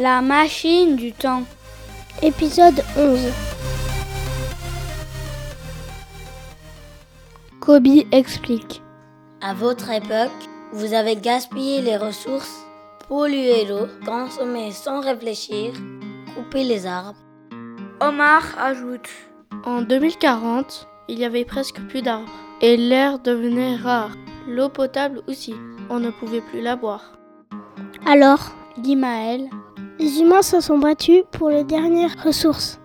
La machine du temps. Épisode 11. Kobe explique. À votre époque, vous avez gaspillé les ressources, pollué l'eau, consommé sans réfléchir, coupé les arbres. Omar ajoute. En 2040, il y avait presque plus d'arbres et l'air devenait rare. L'eau potable aussi, on ne pouvait plus la boire. Alors, dit Maël, les humains se sont battus pour les dernières ressources.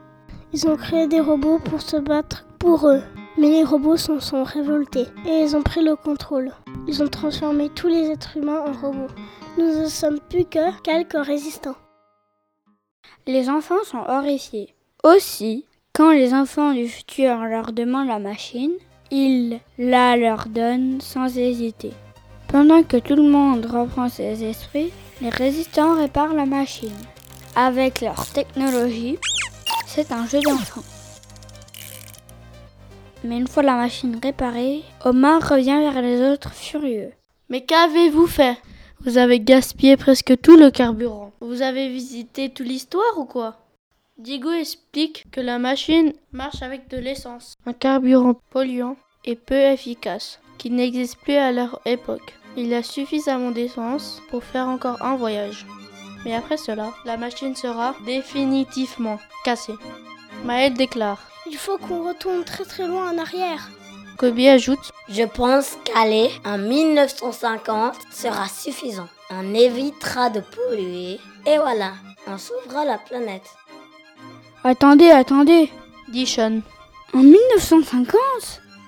Ils ont créé des robots pour se battre pour eux. Mais les robots s'en sont révoltés et ils ont pris le contrôle. Ils ont transformé tous les êtres humains en robots. Nous ne sommes plus que quelques résistants. Les enfants sont horrifiés. Aussi, quand les enfants du futur leur demandent la machine, ils la leur donnent sans hésiter. Pendant que tout le monde reprend ses esprits, les résistants réparent la machine. Avec leur technologie, c'est un jeu d'enfant. Mais une fois la machine réparée, Omar revient vers les autres furieux. Mais qu'avez-vous fait? Vous avez gaspillé presque tout le carburant. Vous avez visité toute l'histoire ou quoi? Diego explique que la machine marche avec de l'essence, un carburant polluant et peu efficace, qui n'existe plus à leur époque. Il y a suffisamment d'essence pour faire encore un voyage. Mais après cela, la machine sera définitivement cassée. Maël déclare Il faut qu'on retourne très très loin en arrière. Kobe ajoute Je pense qu'aller en 1950 sera suffisant. On évitera de polluer et voilà, on sauvera la planète. Attendez, attendez, dit Sean. En 1950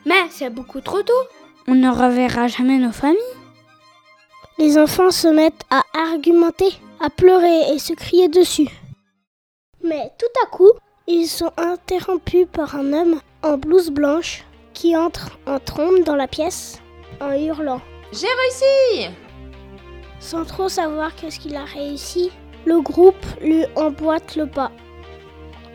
Mais c'est beaucoup trop tôt. On ne reverra jamais nos familles. Les enfants se mettent à argumenter, à pleurer et se crier dessus. Mais tout à coup, ils sont interrompus par un homme en blouse blanche qui entre en trombe dans la pièce en hurlant. J'ai réussi Sans trop savoir qu'est-ce qu'il a réussi, le groupe lui emboîte le pas.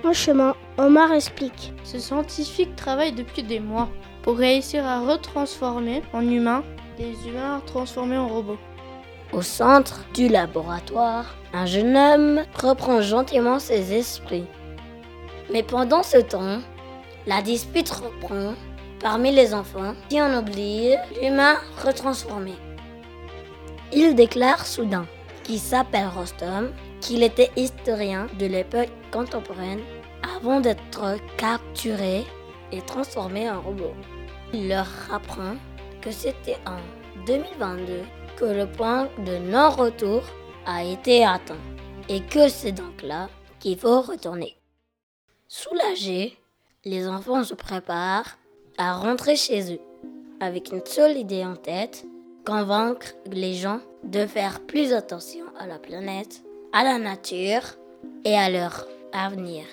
En chemin, Omar explique. Ce scientifique travaille depuis des mois pour réussir à retransformer en humains des humains transformés en robots. Au centre du laboratoire, un jeune homme reprend gentiment ses esprits. Mais pendant ce temps, la dispute reprend parmi les enfants qui en oublient l'humain retransformé. Il déclare soudain qu'il s'appelle Rostom, qu'il était historien de l'époque contemporaine avant d'être capturé et transformé en robot. Il leur apprend que c'était en 2022 le point de non-retour a été atteint et que c'est donc là qu'il faut retourner. Soulagés, les enfants se préparent à rentrer chez eux avec une seule idée en tête, convaincre les gens de faire plus attention à la planète, à la nature et à leur avenir.